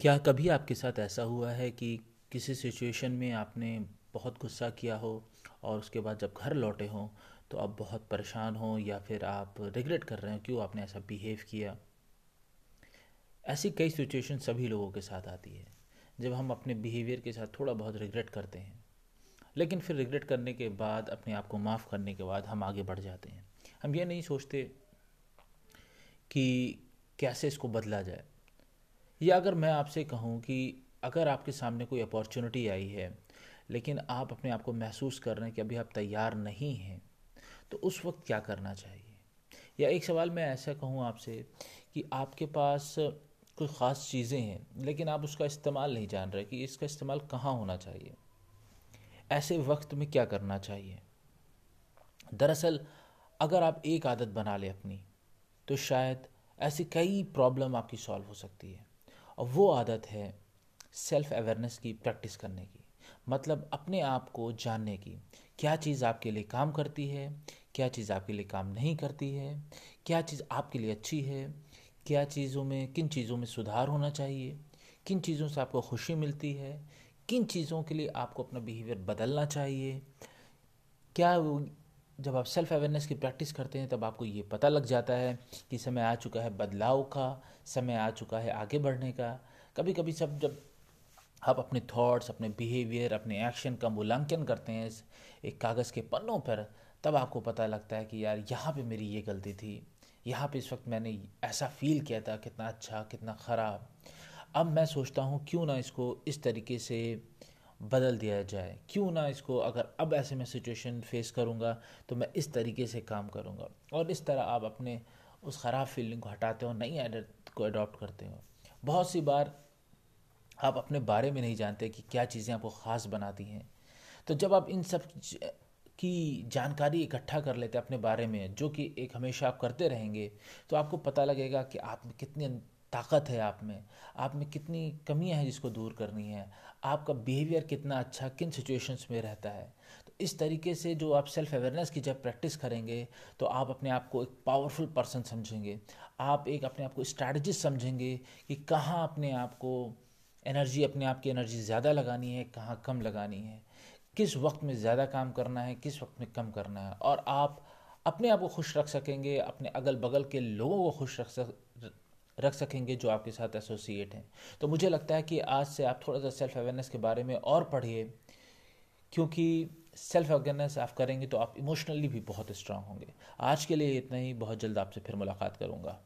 क्या कभी आपके साथ ऐसा हुआ है कि किसी सिचुएशन में आपने बहुत गुस्सा किया हो और उसके बाद जब घर लौटे हों तो आप बहुत परेशान हो या फिर आप रिग्रेट कर रहे हो क्यों आपने ऐसा बिहेव किया? ऐसी कई सिचुएशन सभी लोगों के साथ आती है, जब हम अपने बिहेवियर के साथ थोड़ा बहुत रिग्रेट करते हैं। लेकिन फिर रिग्रेट करने के बाद, अपने आप को माफ़ करने के बाद हम आगे बढ़ जाते हैं। हम ये नहीं सोचते कि कैसे इसको बदला जाए। या अगर मैं आपसे कहूँ कि अगर आपके सामने कोई अपॉर्चुनिटी आई है, लेकिन आप अपने आप को महसूस कर रहे हैं कि अभी आप तैयार नहीं हैं तो उस वक्त क्या करना चाहिए? या एक सवाल मैं ऐसा कहूँ आपसे कि आपके पास कोई ख़ास चीज़ें हैं, लेकिन आप उसका इस्तेमाल नहीं जान रहे कि इसका इस्तेमाल कहाँ होना चाहिए? ऐसे वक्त में क्या करना चाहिए? दरअसल, अगर आप एक आदत बना लें अपनी तो शायद ऐसी कई प्रॉब्लम आपकी सॉल्व हो सकती है। और वो आदत है सेल्फ अवेयरनेस की प्रैक्टिस करने की। मतलब अपने आप को जानने की। क्या चीज़ आपके लिए काम करती है? क्या चीज़ आपके लिए काम नहीं करती है? क्या चीज़ आपके लिए अच्छी है? क्या चीज़ों में, किन चीज़ों में सुधार होना चाहिए? किन चीज़ों से आपको खुशी मिलती है? किन चीज़ों के लिए आपको अपना बिहेवियर बदलना चाहिए? क्या जब आप सेल्फ अवेयरनेस की प्रैक्टिस करते हैं, तब आपको ये पता लग जाता है कि समय आ चुका है बदलाव का, समय आ चुका है आगे बढ़ने का। कभी कभी सब जब आप अपने थॉट्स अपने बिहेवियर अपने एक्शन का मूल्यांकन करते हैं एक कागज़ के पन्नों पर, तब आपको पता लगता है कि यार, यहाँ पे मेरी ये गलती थी। यहाँ पे इस वक्त मैंने ऐसा फील किया था, कितना अच्छा कितना ख़राब। अब मैं सोचता हूँ, क्यों ना इसको इस तरीके से बदल दिया जाए। क्यों ना इसको अगर अब ऐसे में सिचुएशन फेस करूँगा तो मैं इस तरीके से काम करूँगा। और इस तरह आप अपने उस ख़राब फीलिंग को हटाते हो, नई आदत को अडॉप्ट करते हो। बहुत सी बार आप अपने बारे में नहीं जानते कि क्या चीज़ें आपको ख़ास बनाती हैं। तो जब आप इन सब की जानकारी इकट्ठा कर लेते हैं अपने बारे में, जो कि एक हमेशा आप करते रहेंगे तो आपको पता लगेगा कि आप कितनी ताकत है आप में। आप में कितनी कमियाँ हैं जिसको दूर करनी है। आपका बिहेवियर कितना अच्छा किन सिचुएशंस में रहता है। तो इस तरीके से जो आप सेल्फ अवेयरनेस की जब प्रैक्टिस करेंगे तो आप अपने आप को एक पावरफुल पर्सन समझेंगे। आप एक अपने आप को स्ट्रैटेजिस्ट समझेंगे कि कहाँ अपने आप को एनर्जी अपने आप की एनर्जी ज़्यादा लगानी है, कहाँ कम लगानी है। किस वक्त में ज़्यादा काम करना है, किस वक्त में कम करना है। और आप अपने आप को खुश रख सकेंगे, अपने अगल बगल के लोगों को खुश रख सक रख सकेंगे जो आपके साथ एसोसिएट हैं। तो मुझे लगता है कि आज से आप थोड़ा सा सेल्फ अवेयरनेस के बारे में और पढ़िए, क्योंकि सेल्फ अवेयरनेस आप करेंगे तो आप इमोशनली भी बहुत स्ट्रांग होंगे। आज के लिए इतना ही, बहुत जल्द आपसे फिर मुलाकात करूँगा।